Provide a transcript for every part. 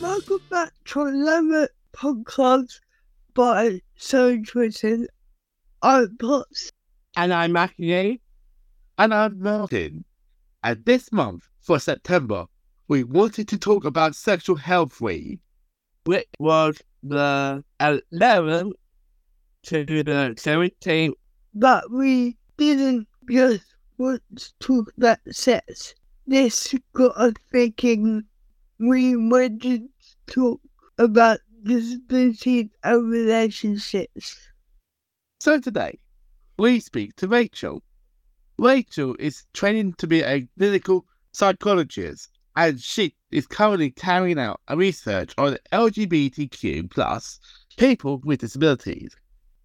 Welcome back to another podcast by So Twisted. I'm Pops. And I'm Mackie. And I'm Martin. And this month, for September, we wanted to talk about Sexual Health Week, which was the 11th to the 17th. But we didn't just want to talk about sex. This got us thinking we wanted to talk about disability and relationships. So today, we speak to Rachel. Rachel is training to be a clinical psychologist and she is currently carrying out a research on LGBTQ plus people with disabilities.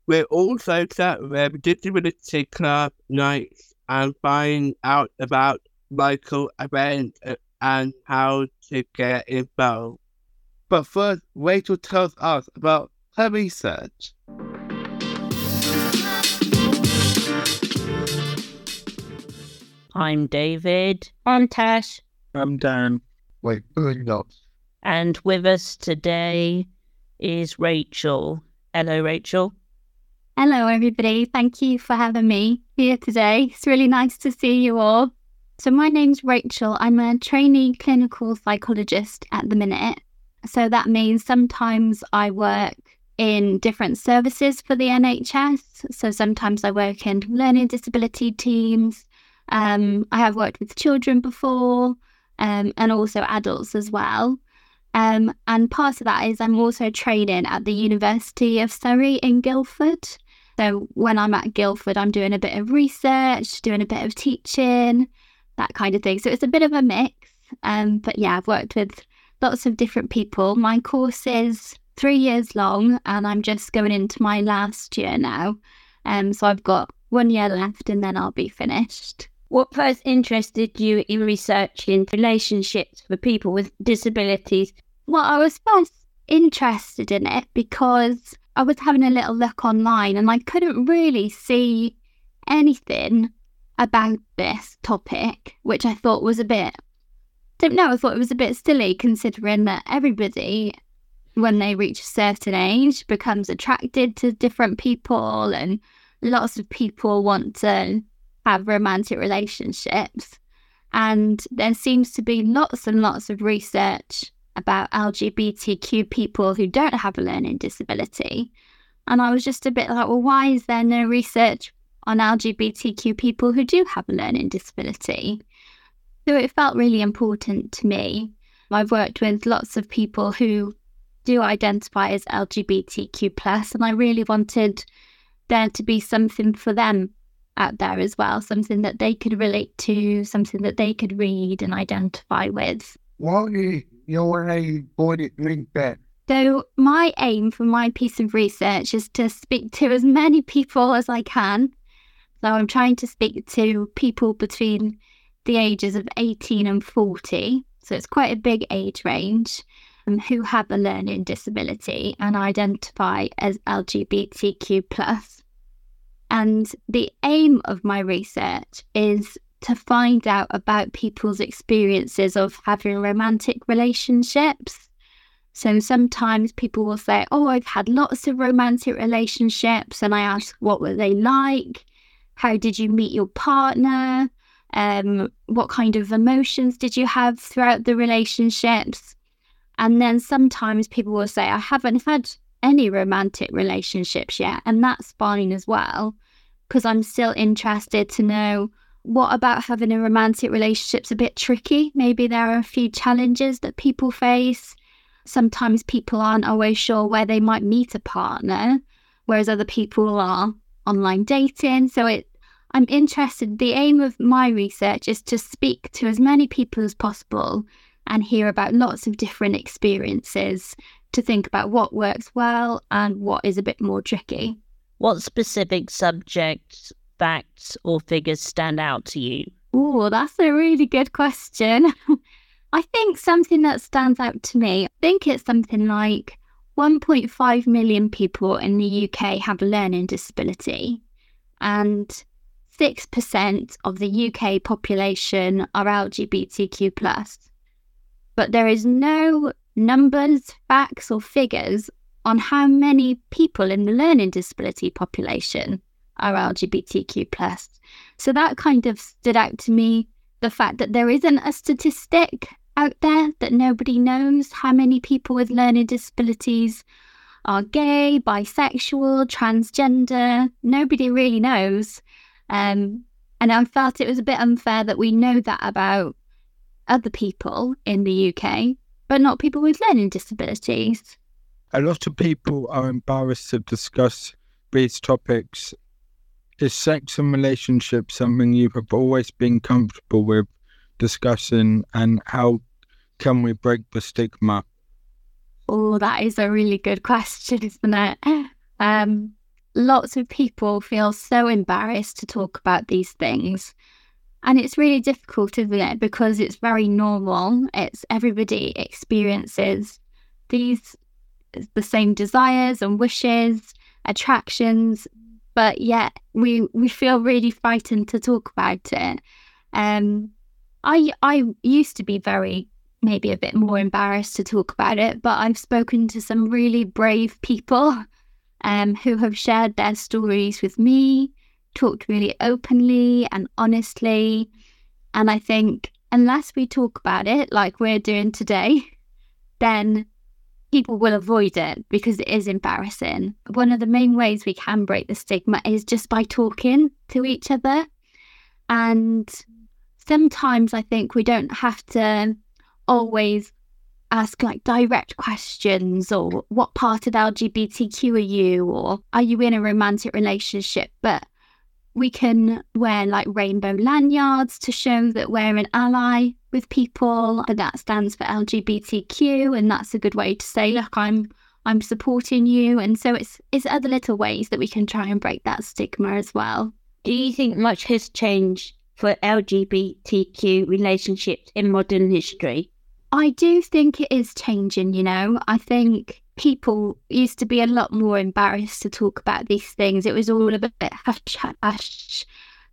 We're also at Disability Club nights and find out about local events and how to get involved. But first, Rachel tells us about her research. I'm David. I'm Tash. I'm Dan. Wait, not. And with us today is Rachel. Hello, Rachel. Hello, everybody. Thank you for having me here today. It's really nice to see you all. So, my name's Rachel. I'm a trainee clinical psychologist at the minute. So, that means sometimes I work in different services for the NHS. So, sometimes I work in learning disability teams. Um, I have worked with children before um, and also adults as well. Um, and part of that is I'm also training at the University of Surrey in Guildford. So when I'm at Guildford, I'm doing a bit of research, doing a bit of teaching, that kind of thing. So it's a bit of a mix. Um, but yeah, I've worked with lots of different people. My course is three years long, and I'm just going into my last year now. Um, so I've got one year left, and then I'll be finished. What first interested you in researching relationships for people with disabilities? Well, I was first interested in it because I was having a little look online and I couldn't really see anything about this topic, which I thought was a bit, don't know, I thought it was a bit silly considering that everybody, when they reach a certain age, becomes attracted to different people and lots of people want to have romantic relationships. And there seems to be lots and lots of research about LGBTQ people who don't have a learning disability. And I was just a bit like, well, why is there no research on LGBTQ people who do have a learning disability? So it felt really important to me. I've worked with lots of people who do identify as LGBTQ, and I really wanted there to be something for them out there as well, something that they could relate to, something that they could read and identify with. What is your aim for link that? So, my aim for my piece of research is to speak to as many people as I can. So, I'm trying to speak to people between the ages of 18 and 40. So, it's quite a big age range um, who have a learning disability and identify as LGBTQ. And the aim of my research is to find out about people's experiences of having romantic relationships. So sometimes people will say, Oh, I've had lots of romantic relationships. And I ask, What were they like? How did you meet your partner? Um, what kind of emotions did you have throughout the relationships? And then sometimes people will say, I haven't had any romantic relationships yet. And that's fine as well because I'm still interested to know what about having a romantic relationship's a bit tricky. Maybe there are a few challenges that people face. Sometimes people aren't always sure where they might meet a partner, whereas other people are online dating. So it I'm interested. The aim of my research is to speak to as many people as possible and hear about lots of different experiences to think about what works well and what is a bit more tricky. What specific subjects, facts, or figures stand out to you? Oh, that's a really good question. I think something that stands out to me, I think it's something like 1.5 million people in the UK have a learning disability, and 6% of the UK population are LGBTQ. But there is no numbers, facts, or figures on how many people in the learning disability population are LGBTQ. So that kind of stood out to me. The fact that there isn't a statistic out there that nobody knows how many people with learning disabilities are gay, bisexual, transgender. Nobody really knows. Um, and I felt it was a bit unfair that we know that about other people in the UK, but not people with learning disabilities. A lot of people are embarrassed to discuss these topics. Is sex and relationships something you have always been comfortable with discussing, and how can we break the stigma? Oh, that is a really good question, isn't it? Um, lots of people feel so embarrassed to talk about these things. And it's really difficult, isn't it? Because it's very normal. It's everybody experiences these the same desires and wishes, attractions, but yet we we feel really frightened to talk about it. Um I I used to be very maybe a bit more embarrassed to talk about it, but I've spoken to some really brave people um, who have shared their stories with me, talked really openly and honestly. And I think unless we talk about it like we're doing today, then people will avoid it because it is embarrassing. One of the main ways we can break the stigma is just by talking to each other. And sometimes I think we don't have to always ask like direct questions or what part of LGBTQ are you or are you in a romantic relationship? But we can wear like rainbow lanyards to show that we're an ally with people and that stands for LGBTQ and that's a good way to say look I'm I'm supporting you and so it's it's other little ways that we can try and break that stigma as well. Do you think much has changed for LGBTQ relationships in modern history? I do think it is changing, you know. I think people used to be a lot more embarrassed to talk about these things. It was all a bit hush hush.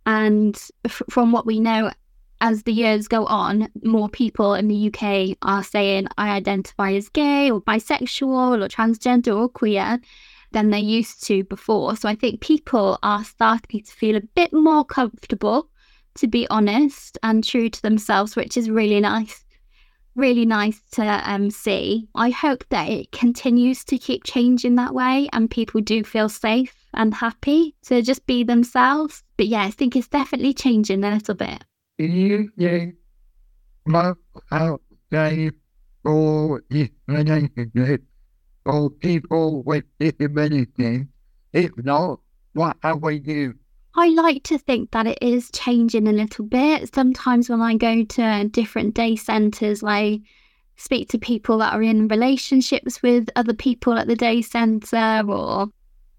And f- from what we know, as the years go on, more people in the UK are saying, I identify as gay or bisexual or transgender or queer than they used to before. So I think people are starting to feel a bit more comfortable, to be honest, and true to themselves, which is really nice really nice to um, see. I hope that it continues to keep changing that way and people do feel safe and happy to just be themselves. But yeah, I think it's definitely changing a little bit. You think love out there for this relationship for people with disabilities? If not, what have we do? I like to think that it is changing a little bit. Sometimes when I go to different day centres, I speak to people that are in relationships with other people at the day centre, or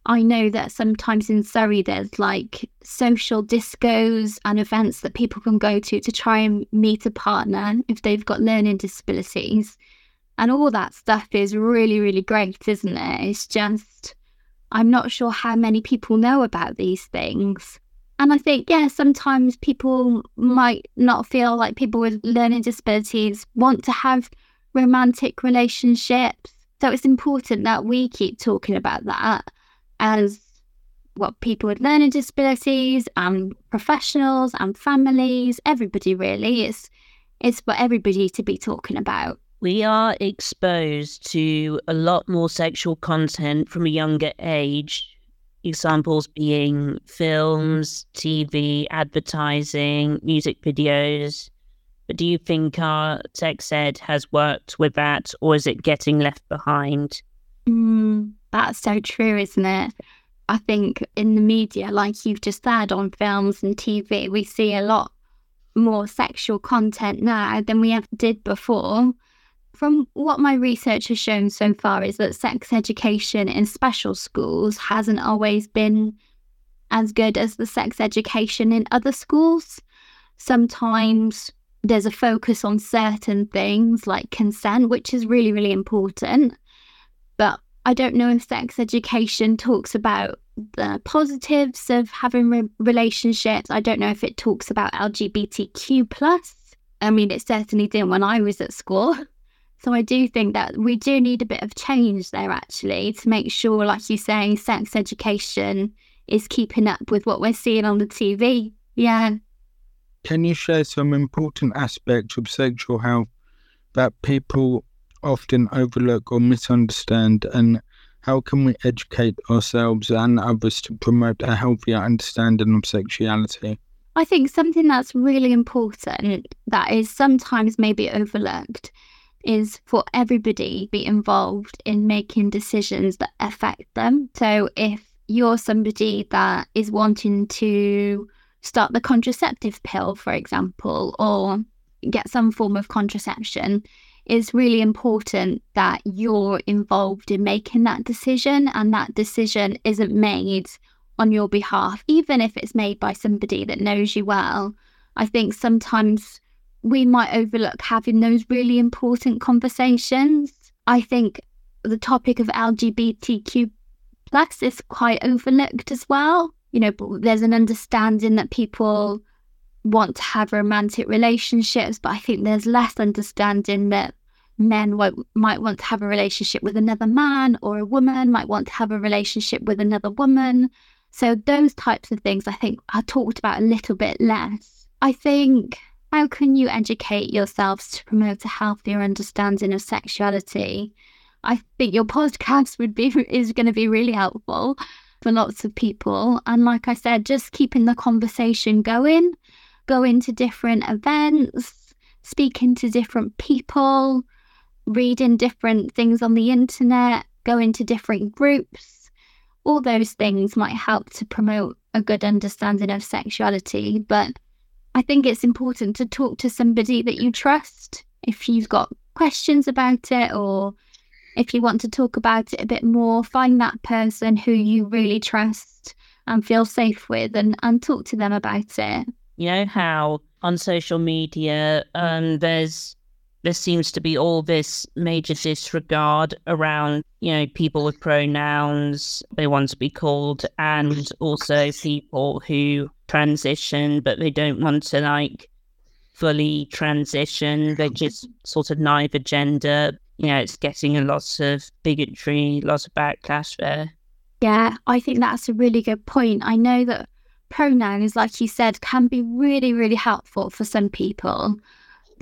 I know that sometimes in Surrey there's like social discos and events that people can go to to try and meet a partner if they've got learning disabilities. And all that stuff is really, really great, isn't it? It's just I'm not sure how many people know about these things. And I think, yeah, sometimes people might not feel like people with learning disabilities want to have romantic relationships. So it's important that we keep talking about that as what people with learning disabilities and professionals and families, everybody really. It's it's for everybody to be talking about we are exposed to a lot more sexual content from a younger age. Examples being films, TV, advertising, music videos. But do you think our sex ed has worked with that or is it getting left behind? Mm, that's so true, isn't it? I think in the media, like you've just said, on films and TV, we see a lot more sexual content now than we ever did before. From what my research has shown so far, is that sex education in special schools hasn't always been as good as the sex education in other schools. Sometimes there's a focus on certain things like consent, which is really, really important. But I don't know if sex education talks about the positives of having re- relationships. I don't know if it talks about LGBTQ plus. I mean, it certainly didn't when I was at school. So I do think that we do need a bit of change there actually to make sure, like you say, sex education is keeping up with what we're seeing on the TV. Yeah. Can you share some important aspects of sexual health that people often overlook or misunderstand and how can we educate ourselves and others to promote a healthier understanding of sexuality? I think something that's really important that is sometimes maybe overlooked is for everybody be involved in making decisions that affect them. So if you're somebody that is wanting to start the contraceptive pill, for example, or get some form of contraception, it's really important that you're involved in making that decision and that decision isn't made on your behalf, even if it's made by somebody that knows you well. I think sometimes we might overlook having those really important conversations. I think the topic of LGBTQ plus is quite overlooked as well. You know, there's an understanding that people want to have romantic relationships, but I think there's less understanding that men w- might want to have a relationship with another man, or a woman might want to have a relationship with another woman. So, those types of things I think are talked about a little bit less. I think how can you educate yourselves to promote a healthier understanding of sexuality? I think your podcast would be is going to be really helpful for lots of people. And like I said, just keeping the conversation going going to different events, speaking to different people, reading different things on the internet, going to different groups. All those things might help to promote a good understanding of sexuality. But I think it's important to talk to somebody that you trust if you've got questions about it or if you want to talk about it a bit more, find that person who you really trust and feel safe with and, and talk to them about it. You know how on social media um, there's there seems to be all this major disregard around you know people with pronouns they want to be called and also people who transition but they don't want to like fully transition. They're just sort of neither gender. You know it's getting a lot of bigotry lots of backlash there. Yeah i think that's a really good point. I know that pronouns, like you said, can be really, really helpful for some people.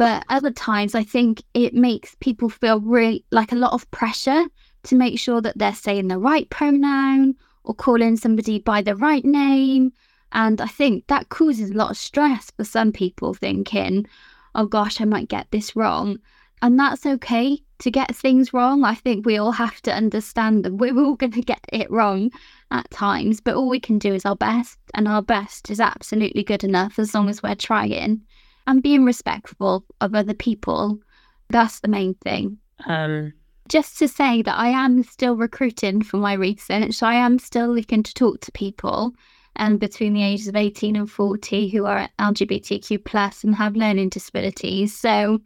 But other times, I think it makes people feel really like a lot of pressure to make sure that they're saying the right pronoun or calling somebody by the right name. And I think that causes a lot of stress for some people thinking, oh gosh, I might get this wrong. And that's okay to get things wrong. I think we all have to understand that we're all going to get it wrong at times, but all we can do is our best, and our best is absolutely good enough as long as we're trying and being respectful of other people. That's the main thing. um Just to say that I am still recruiting for my research, I am still looking to talk to people um, between the ages of 18 and 40 who are LGBTQ plus and have learning disabilities. So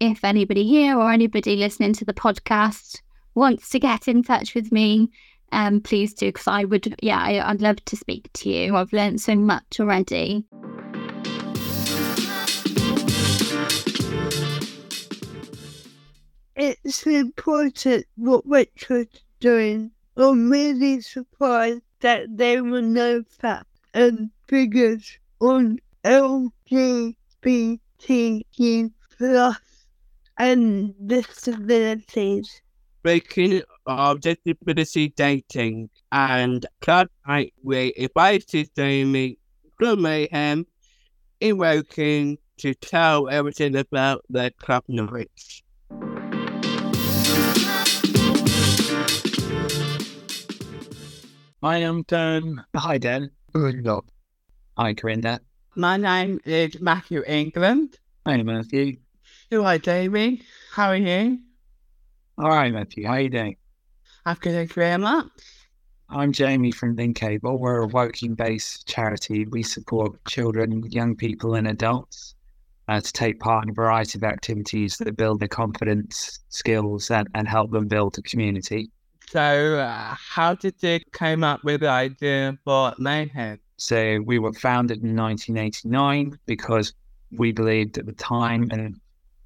if anybody here or anybody listening to the podcast wants to get in touch with me, um, please do because I would, yeah, I, I'd love to speak to you. I've learned so much already. It's important what Richard's doing. I'm really surprised that there were no facts and figures on LGBTQ plus and disabilities. breaking of disability dating and club night with advices Jamie from Mayhem in Woking to tell everything about the club nights. I am Dan. Hi, Dan. No. Hi, Carinder. My name is Matthew England. Hi, Matthew. Hi, Jamie. How are you? All right, Matthew. How are you doing? I'm good, thank you very much. I'm Jamie from Linkable. We're a Woking-based charity. We support children, young people, and adults uh, to take part in a variety of activities that build their confidence, skills, and, and help them build a community. So, uh, how did you come up with the idea for Mayhem? So we were founded in 1989 because we believed at the time, and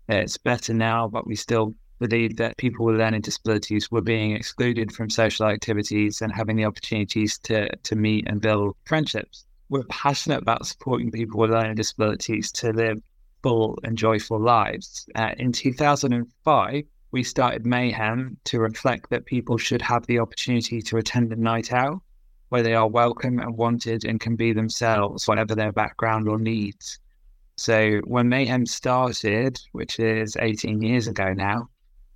it's better now, but we still believed that people with learning disabilities were being excluded from social activities and having the opportunities to, to meet and build friendships. We're passionate about supporting people with learning disabilities to live full and joyful lives. Uh, in 2005, we started Mayhem to reflect that people should have the opportunity to attend a night out where they are welcome and wanted and can be themselves, whatever their background or needs. So when Mayhem started, which is 18 years ago now,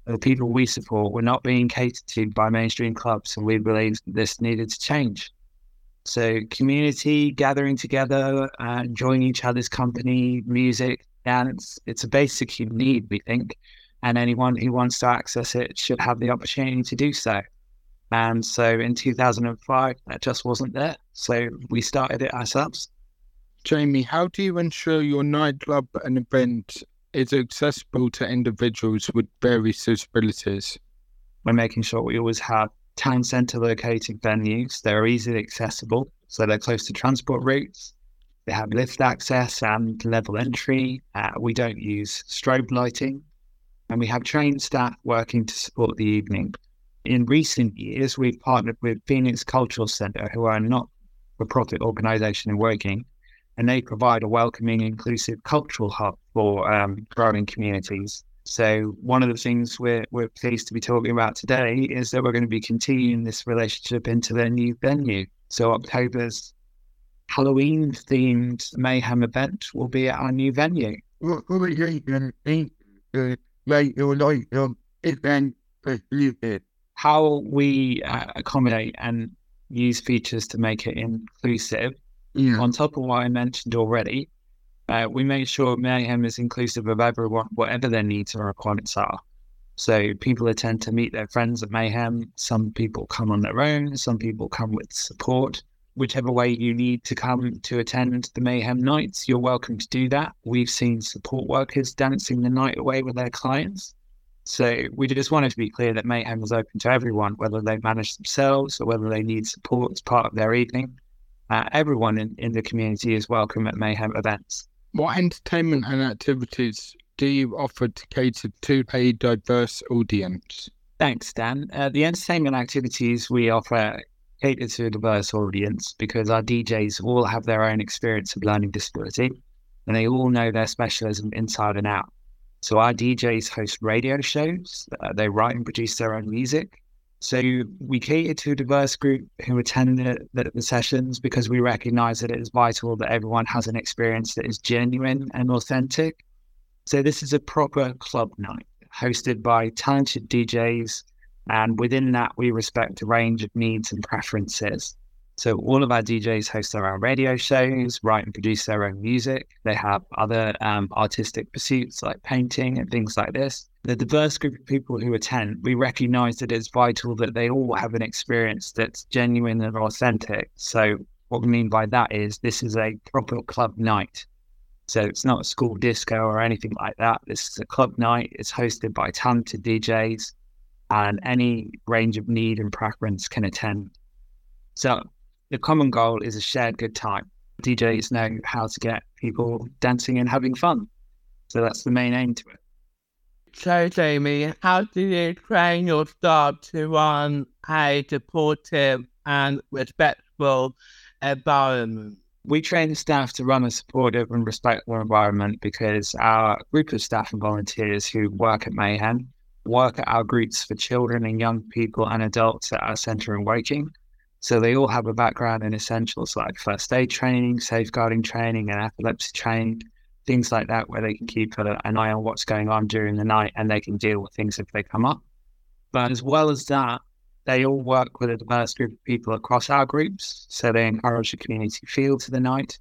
the people we support were not being catered to by mainstream clubs, and we believed this needed to change. So community gathering together, uh, enjoying each other's company, music, dance, it's a basic human need, we think. And anyone who wants to access it should have the opportunity to do so. And so in 2005, that just wasn't there. So we started it ourselves. Jamie, how do you ensure your nightclub and event is accessible to individuals with various disabilities? We're making sure we always have town centre located venues. They're easily accessible, so they're close to transport routes. They have lift access and level entry. Uh, we don't use strobe lighting, and we have trained staff working to support the evening. In recent years, we've partnered with Phoenix Cultural Centre, who are a not for profit organisation in Woking, and they provide a welcoming, inclusive cultural hub for um, growing communities. So one of the things we're we're pleased to be talking about today is that we're going to be continuing this relationship into their new venue. So October's Halloween themed mayhem event will be at our new venue. How we uh, accommodate and use features to make it inclusive Yeah. on top of what I mentioned already, uh, we make sure Mayhem is inclusive of everyone, whatever their needs or requirements are. So people attend to meet their friends at Mayhem. Some people come on their own. Some people come with support. Whichever way you need to come to attend the Mayhem nights, you're welcome to do that. We've seen support workers dancing the night away with their clients. So we just wanted to be clear that Mayhem is open to everyone, whether they manage themselves or whether they need support as part of their evening. Uh, everyone in, in the community is welcome at Mayhem events. What entertainment and activities do you offer to cater to a diverse audience? Thanks, Dan. Uh, the entertainment activities we offer cater to a diverse audience because our DJs all have their own experience of learning disability and they all know their specialism inside and out. So our DJs host radio shows, uh, they write and produce their own music. So we cater to a diverse group who attend the, the, the sessions because we recognize that it is vital that everyone has an experience that is genuine and authentic. So this is a proper club night hosted by talented DJs. And within that, we respect a range of needs and preferences. So all of our DJs host their own radio shows, write and produce their own music. They have other um, artistic pursuits like painting and things like this. The diverse group of people who attend, we recognize that it's vital that they all have an experience that's genuine and authentic. So what we mean by that is this is a proper club night. So it's not a school disco or anything like that. This is a club night. It's hosted by talented DJs, and any range of need and preference can attend. So the common goal is a shared good time. DJs know how to get people dancing and having fun. So that's the main aim to it. So, Jamie, how do you train your staff to run a supportive and respectful environment? We train the staff to run a supportive and respectful environment because our group of staff and volunteers who work at Mayhem work at our groups for children and young people and adults at our centre in Woking. So they all have a background in essentials like first aid training, safeguarding training, and epilepsy training, things like that, where they can keep an eye on what's going on during the night and they can deal with things if they come up. But as well as that, they all work with a diverse group of people across our groups. So they encourage a community feel to the night,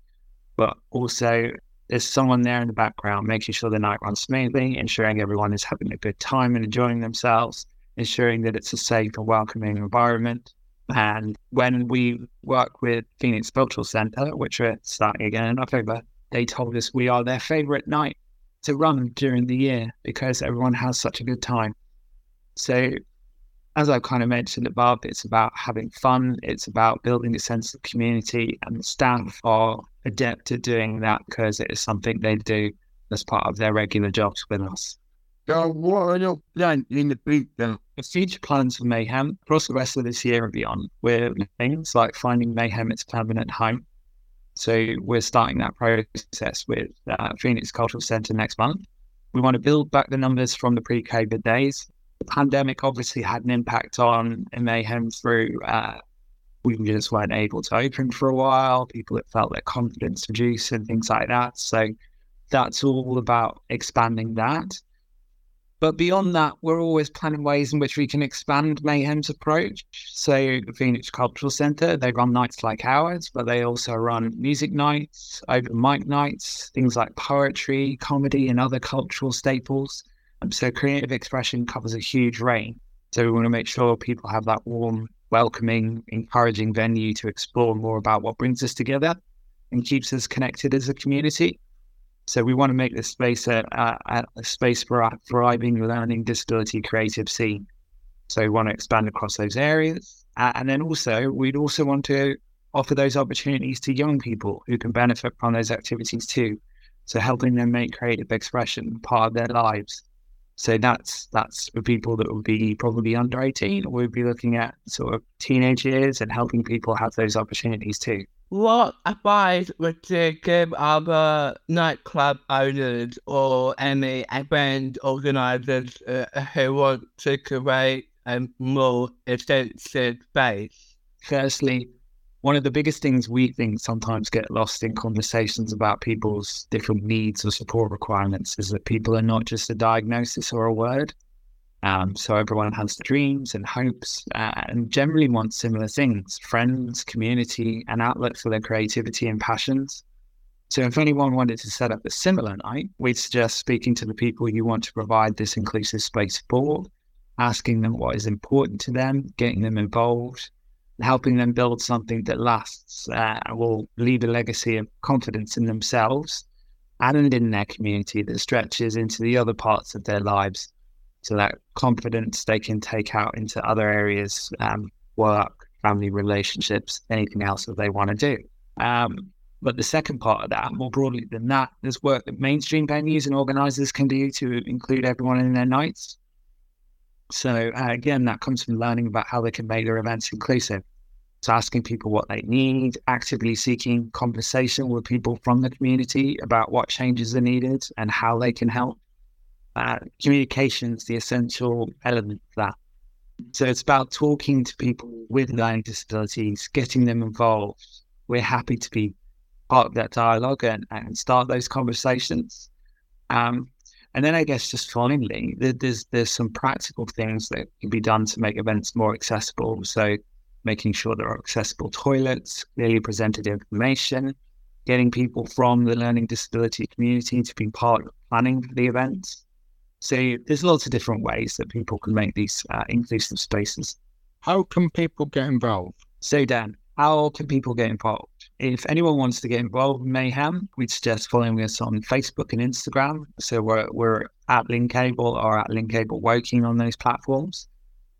but also there's someone there in the background making sure the night runs smoothly, ensuring everyone is having a good time and enjoying themselves, ensuring that it's a safe and welcoming environment. And when we work with Phoenix Cultural Centre, which we're starting again in October, they told us we are their favourite night to run during the year because everyone has such a good time. So, as I kind of mentioned above, it's about having fun, it's about building a sense of community, and the staff are adept at doing that because it is something they do as part of their regular jobs with us. So what are your plans in the future? The future plans for Mayhem across the rest of this year and beyond, we're things like finding Mayhem its permanent home. So we're starting that process with uh, Phoenix Cultural Centre next month. We want to build back the numbers from the pre-COVID days. The pandemic obviously had an impact on Mayhem through uh, we just weren't able to open for a while. People that felt their confidence reduce and things like that. So that's all about expanding that. But beyond that, we're always planning ways in which we can expand Mayhem's approach. So, the Phoenix Cultural Centre, they run nights like ours, but they also run music nights, open mic nights, things like poetry, comedy, and other cultural staples. So, creative expression covers a huge range. So, we want to make sure people have that warm, welcoming, encouraging venue to explore more about what brings us together and keeps us connected as a community. So we want to make this space a, a, a space for a thriving learning disability creative scene. So we want to expand across those areas. Uh, and then also, we'd also want to offer those opportunities to young people who can benefit from those activities too. So helping them make creative expression part of their lives. So that's that's for people that would be probably under 18, or we'd be looking at sort of teenage years and helping people have those opportunities too. What advice would you give other nightclub owners or any event organisers uh, who want to create a more extensive space? Firstly, one of the biggest things we think sometimes get lost in conversations about people's different needs or support requirements is that people are not just a diagnosis or a word. Um, so everyone has dreams and hopes uh, and generally wants similar things friends, community, and outlet for their creativity and passions. So if anyone wanted to set up a similar night, we'd suggest speaking to the people you want to provide this inclusive space for, asking them what is important to them, getting them involved, helping them build something that lasts uh, and will leave a legacy of confidence in themselves and in their community that stretches into the other parts of their lives so that confidence they can take out into other areas, um, work, family relationships, anything else that they want to do. Um, but the second part of that, more broadly than that, there's work that mainstream venues and organizers can do to include everyone in their nights. So uh, again, that comes from learning about how they can make their events inclusive. So asking people what they need, actively seeking conversation with people from the community about what changes are needed and how they can help uh, communication is the essential element of that. So it's about talking to people with learning disabilities, getting them involved. We're happy to be part of that dialogue and, and start those conversations. Um, and then I guess just finally, there's there's some practical things that can be done to make events more accessible. So making sure there are accessible toilets, clearly presented information, getting people from the learning disability community to be part of planning for the events. So there's lots of different ways that people can make these uh, inclusive spaces. How can people get involved? So Dan, how can people get involved? If anyone wants to get involved in Mayhem, we'd suggest following us on Facebook and Instagram. So we're, we're at Linkable or at Linkable Woking on those platforms.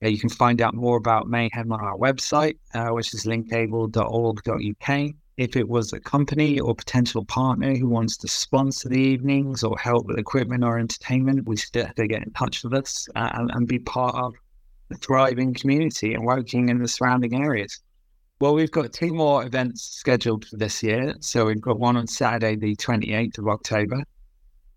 Uh, you can find out more about Mayhem on our website, uh, which is linkable.org.uk if it was a company or potential partner who wants to sponsor the evenings or help with equipment or entertainment, we have to get in touch with us uh, and, and, be part of the thriving community and working in the surrounding areas. Well, we've got two more events scheduled for this year. So we've got one on Saturday, the 28th of October.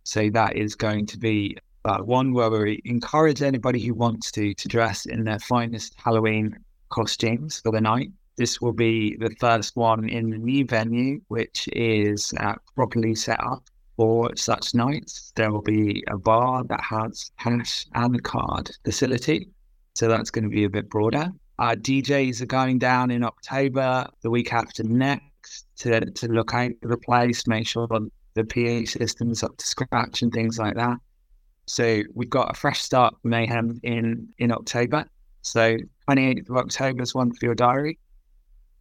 So that is going to be uh, one where we encourage anybody who wants to to dress in their finest Halloween costumes for the night. This will be the first one in the new venue, which is uh, properly set up for such nights. There will be a bar that has cash and card facility. So that's going to be a bit broader. Our DJs are going down in October, the week after next, to, to look out for the place, make sure the PA system is up to scratch and things like that. So we've got a fresh start mayhem in in October. So 28th of October is one for your diary.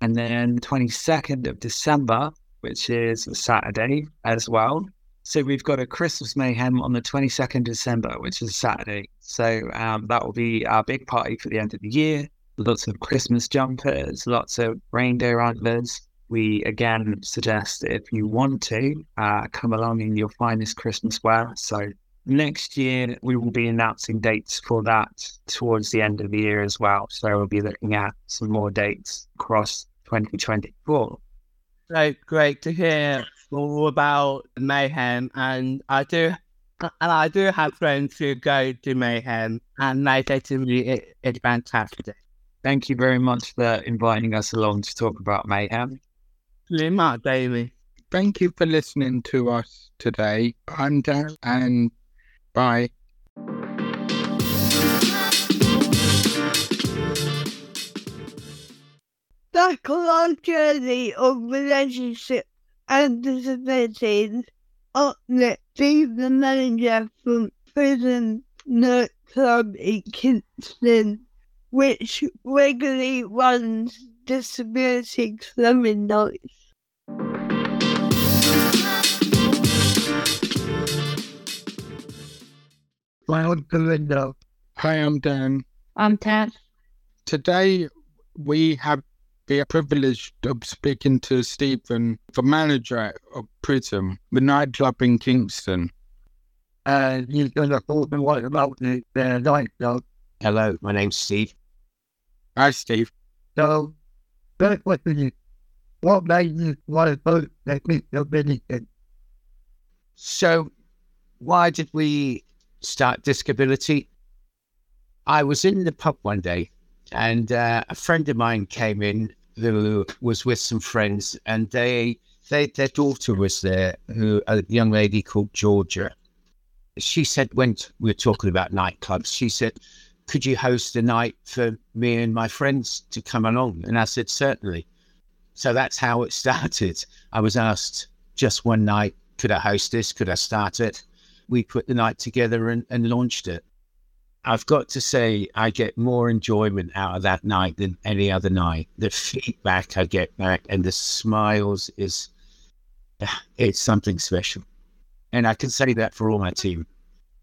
And then 22nd of December, which is a Saturday as well. So we've got a Christmas mayhem on the 22nd of December, which is a Saturday. So um, that will be our big party for the end of the year. Lots of Christmas jumpers, lots of reindeer antlers. We again suggest if you want to uh, come along in your finest Christmas wear. So Next year, we will be announcing dates for that towards the end of the year as well. So we'll be looking at some more dates across 2024. So great to hear all about Mayhem, and I do, and I do have friends who go to Mayhem, and they say to me it, it's fantastic. Thank you very much for inviting us along to talk about Mayhem. Lima, Daily. Thank you for listening to us today. I'm Dan, and bye. The long journey of relationship and disabilities uplift Steve, the manager from Pryzm Nightclub in Kingston, which regularly runs disability clubbing nights. My uncle, Linda. Hi, I'm Dan. I'm Ted. Today we have the privilege of speaking to Stephen, the manager of Pryzm, the nightclub in Kingston. and he's going to talk me what about the, the nightclub. Hello, my name's Steve. Hi, Steve. So, first question is, what made you want to vote the Christian Minister? So, why did we start Discobility? I was in the pub one day and uh, a friend of mine came in who was with some friends and they, they their daughter was there, who a young lady called Georgia. She said, when we were talking about nightclubs, she said, could you host a night for me and my friends to come along? And I said, certainly. So that's how it started. I was asked just one night, could I host this? Could I start it? We put the night together and, and launched it. I've got to say, I get more enjoyment out of that night than any other night. The feedback I get back and the smiles is, it's something special. And I can say that for all my team.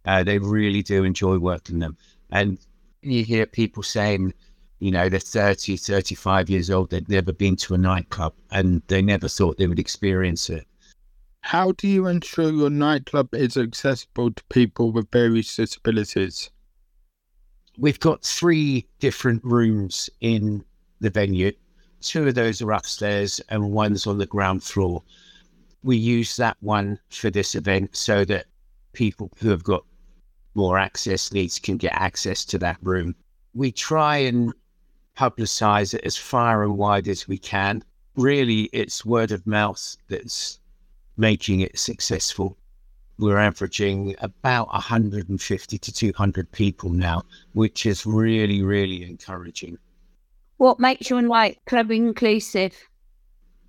Uh, they really do enjoy working them. And you hear people saying, you know, they're 30, 35 years old, they've never been to a nightclub and they never thought they would experience it. How do you ensure your nightclub is accessible to people with various disabilities? We've got three different rooms in the venue. Two of those are upstairs and one's on the ground floor. We use that one for this event so that people who have got more access needs can get access to that room. We try and publicize it as far and wide as we can. Really, it's word of mouth that's making it successful. We're averaging about 150 to 200 people now, which is really, really encouraging. What makes your Club inclusive?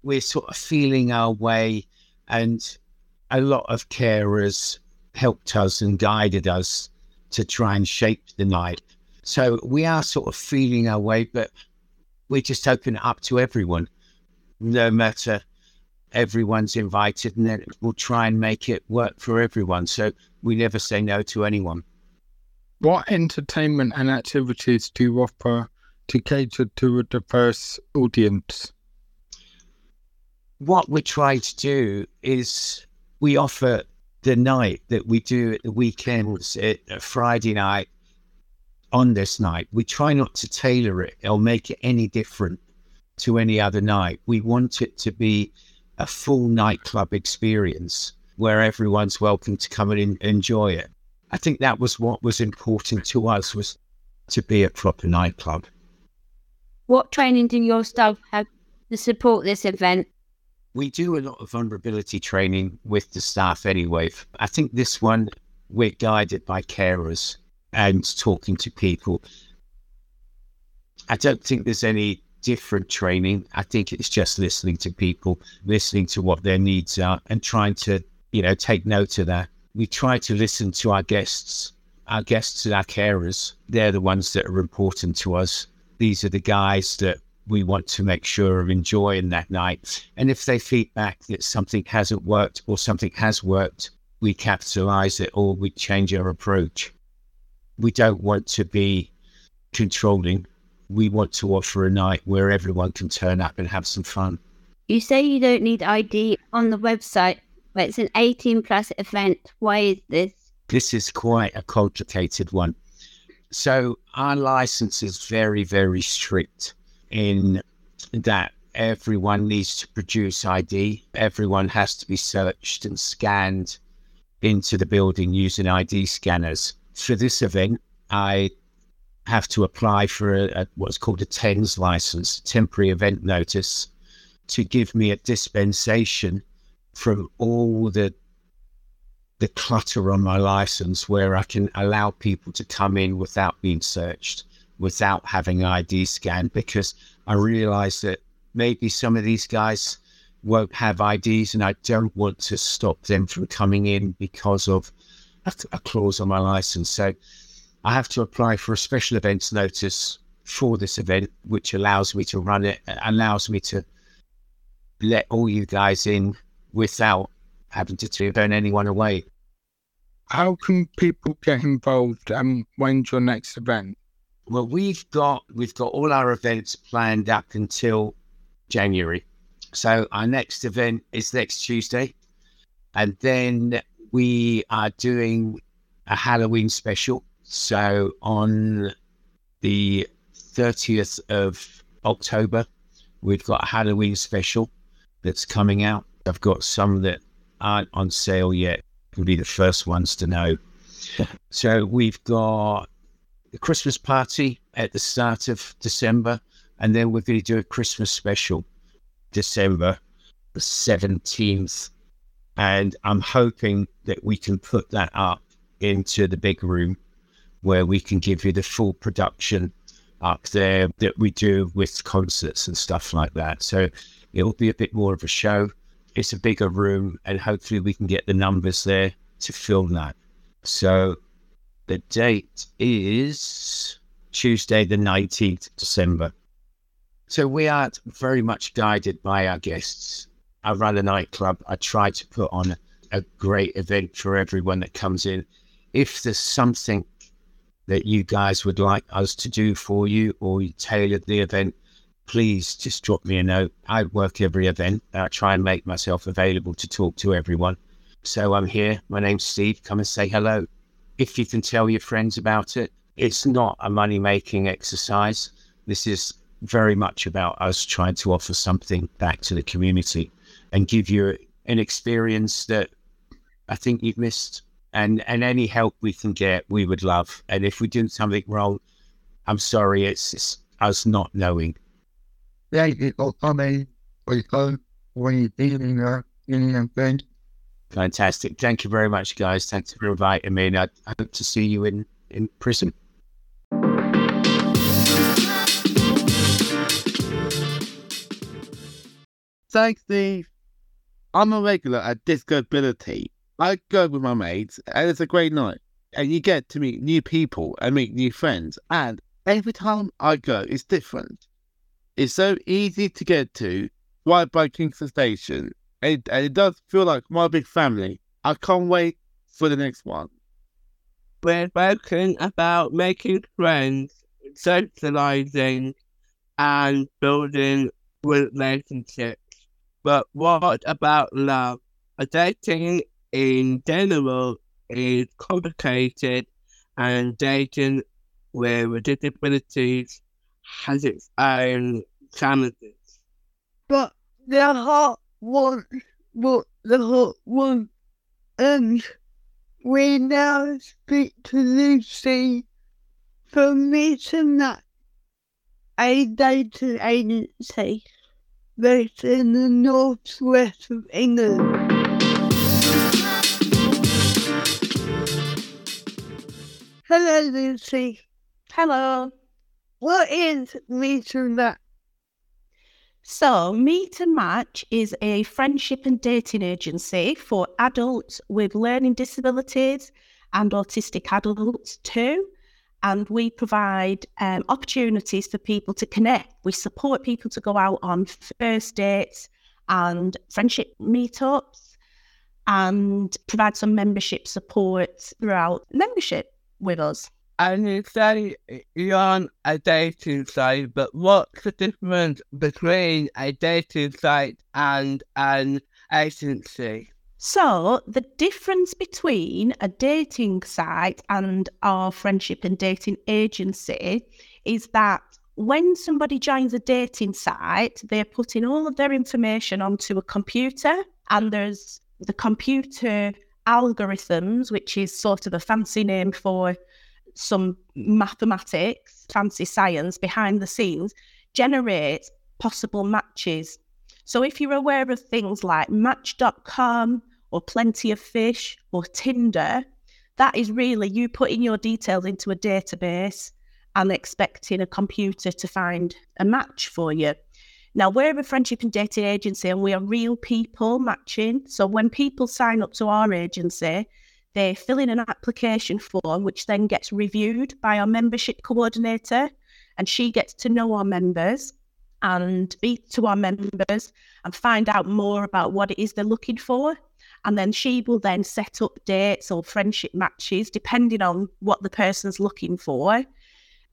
We're sort of feeling our way, and a lot of carers helped us and guided us to try and shape the night. So we are sort of feeling our way, but we just open it up to everyone, no matter everyone's invited, and then we'll try and make it work for everyone. So we never say no to anyone. What entertainment and activities do you offer to cater to a diverse audience? What we try to do is we offer the night that we do at the weekends, at a Friday night, on this night. We try not to tailor it or make it any different to any other night. We want it to be a full nightclub experience where everyone's welcome to come and en- enjoy it. I think that was what was important to us was to be a proper nightclub. What training do your staff have to support this event? We do a lot of vulnerability training with the staff anyway. I think this one we're guided by carers and talking to people. I don't think there's any different training. I think it's just listening to people, listening to what their needs are, and trying to, you know, take note of that. We try to listen to our guests, our guests and our carers. They're the ones that are important to us. These are the guys that we want to make sure are enjoying that night. And if they feedback that something hasn't worked or something has worked, we capitalize it or we change our approach. We don't want to be controlling we want to offer a night where everyone can turn up and have some fun. You say you don't need ID on the website, but it's an 18 plus event. Why is this? this is quite a complicated one. So our license is very, very strict in that everyone needs to produce ID. Everyone has to be searched and scanned into the building using ID scanners. For this event, I have to apply for a, a, what's called a TENS license, temporary event notice, to give me a dispensation from all the the clutter on my license where I can allow people to come in without being searched, without having an ID scanned, because I realize that maybe some of these guys won't have IDs and I don't want to stop them from coming in because of a, a clause on my license. So I have to apply for a special events notice for this event, which allows me to run it, allows me to let all you guys in without having to turn anyone away. How can people get involved um, and when's your next event? Well, we've got we've got all our events planned up until January. So our next event is next Tuesday. And then we are doing a Halloween special. So on the 30th of October, we've got a Halloween special that's coming out. I've got some that aren't on sale yet will be the first ones to know. so we've got the Christmas party at the start of December, and then we're going to do a Christmas special December the 17th. And I'm hoping that we can put that up into the big room where we can give you the full production up there that we do with concerts and stuff like that. So it'll be a bit more of a show it's a bigger room, and hopefully we can get the numbers there to film that. So the date is Tuesday, the 19th December. So we are very much guided by our guests. I run a nightclub. I try to put on a great event for everyone that comes in. If there's something that you guys would like us to do for you or you tailored the event, please just drop me a note. I work every event. I try and make myself available to talk to everyone. So I'm here. My name's Steve. Come and say hello. If you can tell your friends about it, it's not a money making exercise. This is very much about us trying to offer something back to the community and give you an experience that I think you've missed. And and any help we can get, we would love. And if we do something wrong, I'm sorry. It's, it's us not knowing thank you coming we dealing uh, in thing. Fantastic. Thank you very much, guys. Thanks for inviting me. And I hope to see you in, in prison. Thanks, Steve. I'm a regular at Discobility. I go with my mates, and it's a great night. And you get to meet new people and meet new friends. And every time I go, it's different. It's so easy to get to right by Kingston Station. And, and it does feel like my big family. I can't wait for the next one. We're talking about making friends, socializing, and building relationships. But what about love? Dating in general is complicated, and dating with disabilities has its own challenges. But the heart wants what the heart wants. And we now speak to Lucy from Meet and Match, a dating agency based in the northwest of England. Hello, Lucy. Hello. What is Meet and Match? So, Meet and Match is a friendship and dating agency for adults with learning disabilities and autistic adults too. And we provide um, opportunities for people to connect. We support people to go out on first dates and friendship meetups and provide some membership support throughout membership with us. And you say you're on a dating site, but what's the difference between a dating site and an agency? So, the difference between a dating site and our friendship and dating agency is that when somebody joins a dating site, they're putting all of their information onto a computer, and there's the computer algorithms, which is sort of a fancy name for some mathematics, fancy science behind the scenes, generates possible matches. So if you're aware of things like Match.com or Plenty of Fish or Tinder, that is really you putting your details into a database and expecting a computer to find a match for you. Now, we're a friendship and dating agency and we are real people matching. So when people sign up to our agency, they fill in an application form, which then gets reviewed by our membership coordinator, and she gets to know our members and speak to our members and find out more about what it is they're looking for. And then she will then set up dates or friendship matches depending on what the person's looking for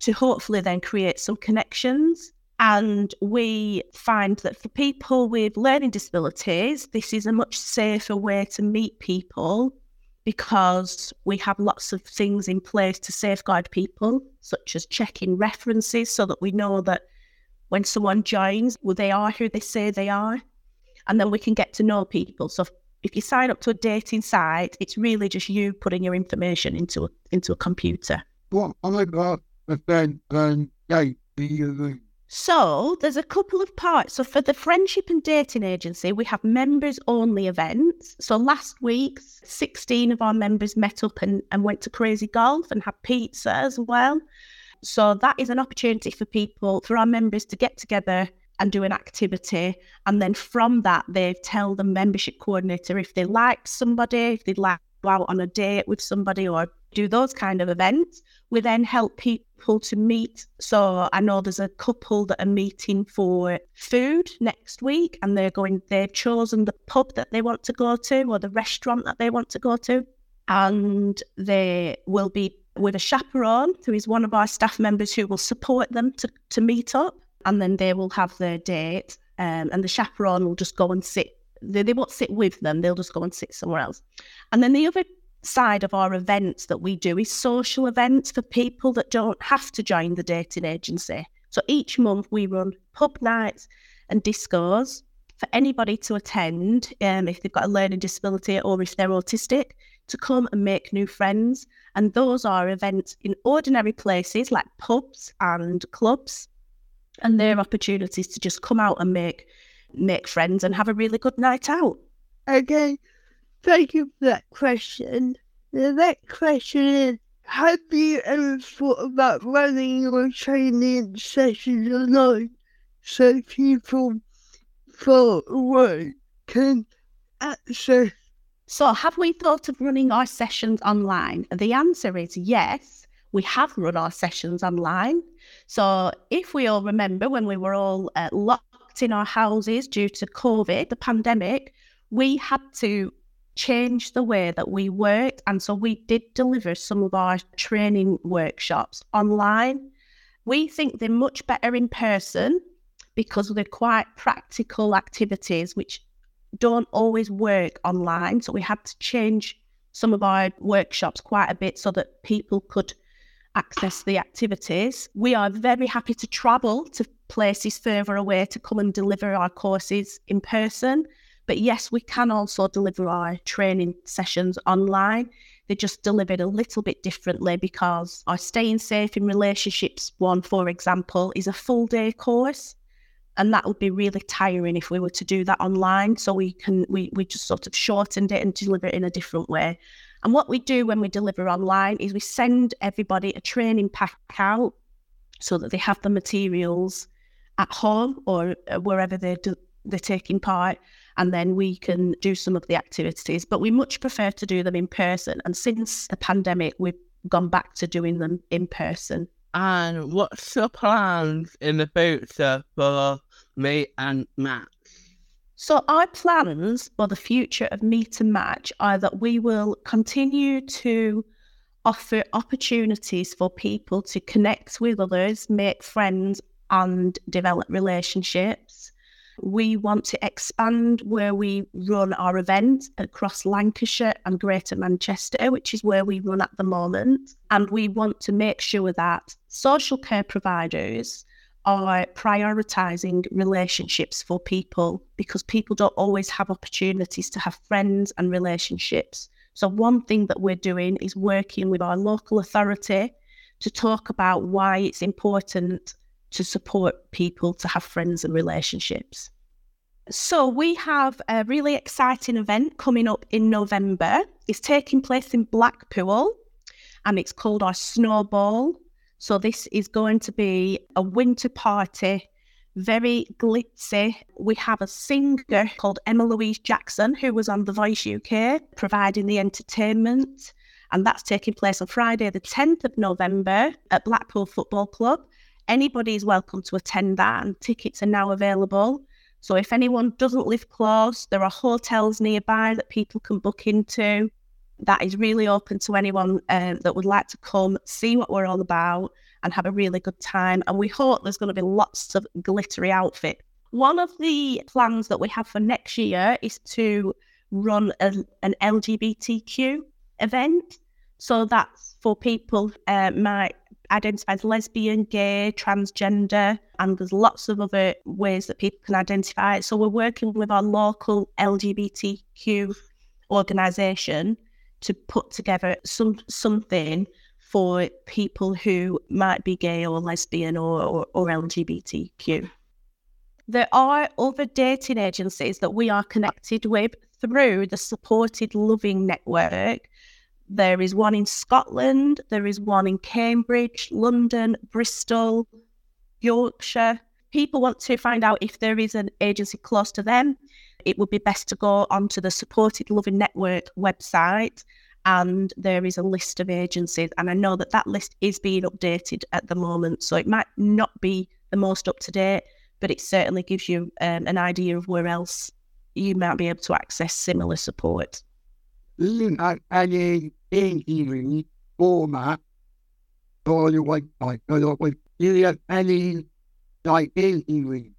to hopefully then create some connections. And we find that for people with learning disabilities, this is a much safer way to meet people because we have lots of things in place to safeguard people, such as checking references so that we know that when someone joins, well, they are who they say they are. And then we can get to know people. So if you sign up to a dating site, it's really just you putting your information into a, into a computer. What I got then then yeah, the uh, So there's a couple of parts. So for the friendship and dating agency, we have members only events. So last week, 16 of our members met up and, and went to Crazy Golf and had pizza as well. So that is an opportunity for people, for our members to get together and do an activity. And then from that, they tell the membership coordinator if they like somebody, if they'd like go out on a date with somebody or do those kind of events. We then help people to meet. So I know there's a couple that are meeting for food next week and they're going, they've chosen the pub that they want to go to or the restaurant that they want to go to. And they will be with a chaperone who is one of our staff members who will support them to, to meet up. And then they will have their date. Um, and the chaperone will just go and sit. They, they won't sit with them, they'll just go and sit somewhere else. And then the other side of our events that we do is social events for people that don't have to join the dating agency. So each month we run pub nights and discos for anybody to attend um, if they've got a learning disability or if they're autistic to come and make new friends. And those are events in ordinary places like pubs and clubs. And they're opportunities to just come out and make make friends and have a really good night out. Okay, Thank you for that question. The next question is Have you ever thought about running your training sessions online so people for work can access? So, have we thought of running our sessions online? The answer is yes. We have run our sessions online. So, if we all remember when we were all uh, locked in our houses due to COVID, the pandemic, we had to change the way that we worked. And so we did deliver some of our training workshops online. We think they're much better in person because they're quite practical activities which don't always work online. So we had to change some of our workshops quite a bit so that people could access the activities. We are very happy to travel to places further away to come and deliver our courses in person. But yes, we can also deliver our training sessions online. They're just delivered a little bit differently because our Staying Safe in Relationships one, for example, is a full day course. And that would be really tiring if we were to do that online. So we can we, we just sort of shortened it and deliver it in a different way. And what we do when we deliver online is we send everybody a training pack out so that they have the materials at home or uh, wherever they're, they're taking part and then we can do some of the activities. But we much prefer to do them in person. And since the pandemic, we've gone back to doing them in person. And what's the plans in the future for me and Matt? So, our plans for the future of Meet and Match are that we will continue to offer opportunities for people to connect with others, make friends, and develop relationships. We want to expand where we run our events across Lancashire and Greater Manchester, which is where we run at the moment. And we want to make sure that social care providers are prioritising relationships for people because people don't always have opportunities to have friends and relationships. So, one thing that we're doing is working with our local authority to talk about why it's important to support people to have friends and relationships. So, we have a really exciting event coming up in November. It's taking place in Blackpool and it's called our Snowball. So, this is going to be a winter party, very glitzy. We have a singer called Emma Louise Jackson, who was on The Voice UK, providing the entertainment. And that's taking place on Friday, the 10th of November at Blackpool Football Club. Anybody is welcome to attend that, and tickets are now available. So if anyone doesn't live close, there are hotels nearby that people can book into. That is really open to anyone um, that would like to come, see what we're all about, and have a really good time. And we hope there's going to be lots of glittery outfit. One of the plans that we have for next year is to run a, an LGBTQ event. So that's for people uh, might identify as lesbian, gay, transgender, and there's lots of other ways that people can identify. So we're working with our local LGBTQ organisation to put together some something for people who might be gay or lesbian or, or, or LGBTQ. There are other dating agencies that we are connected with through the Supported Loving Network, there is one in Scotland, there is one in Cambridge, London, Bristol, Yorkshire. People want to find out if there is an agency close to them. It would be best to go onto the Supported Loving Network website, and there is a list of agencies. And I know that that list is being updated at the moment, so it might not be the most up to date, but it certainly gives you um, an idea of where else you might be able to access similar support any any format for your website. Do you have any like easy read?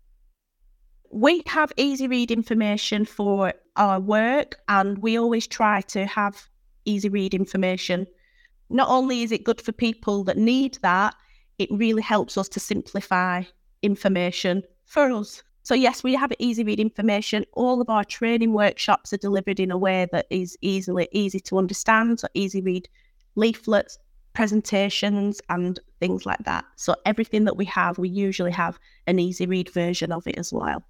We have easy read information for our work, and we always try to have easy read information. Not only is it good for people that need that, it really helps us to simplify information for us. So yes, we have easy read information. All of our training workshops are delivered in a way that is easily easy to understand. So easy read leaflets, presentations, and things like that. So everything that we have, we usually have an easy read version of it as well.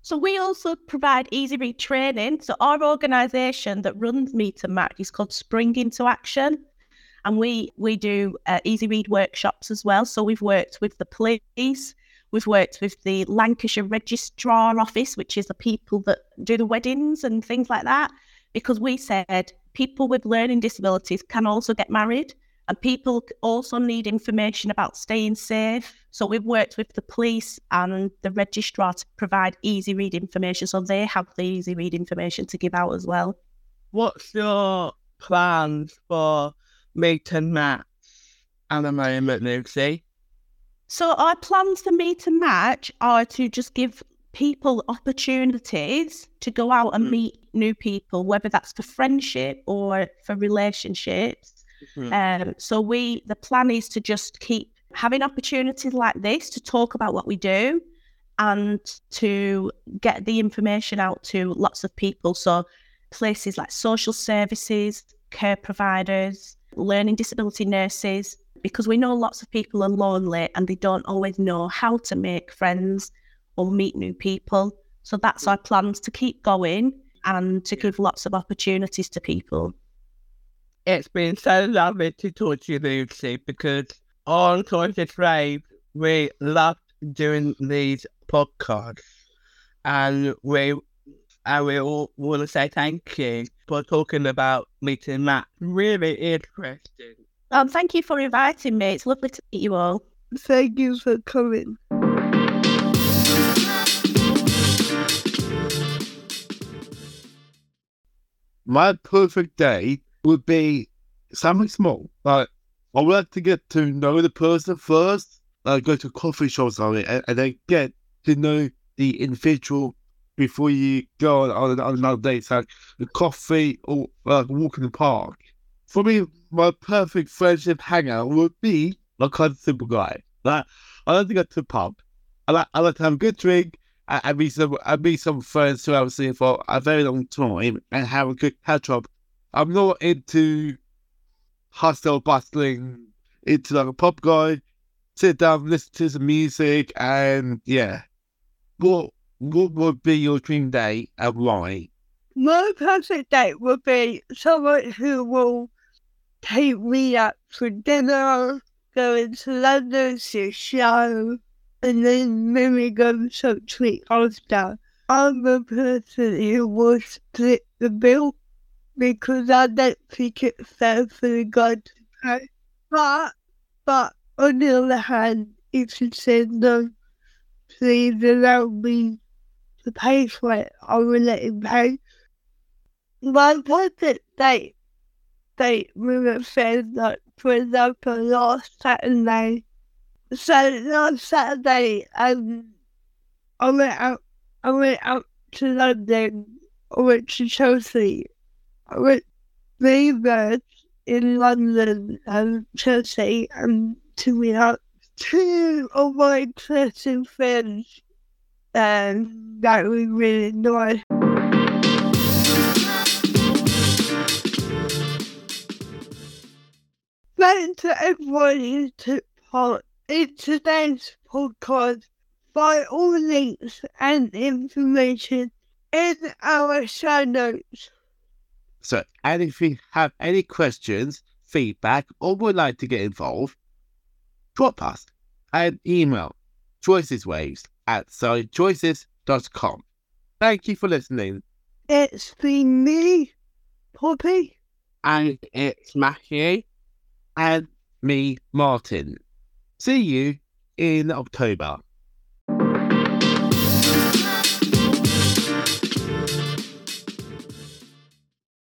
So we also provide easy read training. So our organisation that runs Meet and Match is called Spring Into Action, and we we do uh, easy read workshops as well. So we've worked with the police We've worked with the Lancashire Registrar Office, which is the people that do the weddings and things like that, because we said people with learning disabilities can also get married and people also need information about staying safe. So we've worked with the police and the registrar to provide easy read information so they have the easy read information to give out as well. What's your plans for Meet and Match at the moment, Lucy? So our plans for Meet and Match are to just give people opportunities to go out and mm. meet new people, whether that's for friendship or for relationships. Mm-hmm. Um, so we the plan is to just keep having opportunities like this to talk about what we do and to get the information out to lots of people. So places like social services, care providers, learning disability nurses, because we know lots of people are lonely and they don't always know how to make friends or meet new people. So that's our plans to keep going and to give lots of opportunities to people. It's been so lovely to talk to you, Lucy, because on Conscious Rave, we love doing these podcasts. And we and we all want to say thank you for talking about meeting Match. Really interesting. Um, thank you for inviting me. It's lovely to meet you all. Thank you for coming. My perfect day would be something small. Like I would like to get to know the person first. Like go to a coffee shop or something, and, and then get to know the individual before you go on, on, on another date, so like a coffee or like a walk in the park. For me, my perfect friendship hangout would be like of simple guy. Like I don't think I go to the pub. I like I like to have a good drink I, meet some and meet some friends who I haven't seen for a very long time and have a good catch up. I'm not into hustle bustling into like a pub guy. Sit down, listen to some music, and yeah. What what would be your dream day and why? My perfect date would be someone who will take me out for dinner, go into London, see a show, and then maybe go some treat after. I'm the person who will split the bill because I don't think it's fair for the guy to pay. But, but on the other hand, if he said no, please allow me to pay for it, I will let him pay. My perfect date, with a friend, like, for example, last Saturday. So last Saturday, um, I went out, I went out to London, I went to Chelsea, I went Ravers in London and Chelsea and to meet up two of my closest friends and that was really nice. Thanks to everyone who took part in today's podcast. Find all links and information in our show notes. So, and if you have any questions, feedback, or would like to get involved, drop us an email choiceswaves at sidechoices.com. Thank you for listening. It's been me, Poppy. And it's Matthew. And me, Martin. See you in October.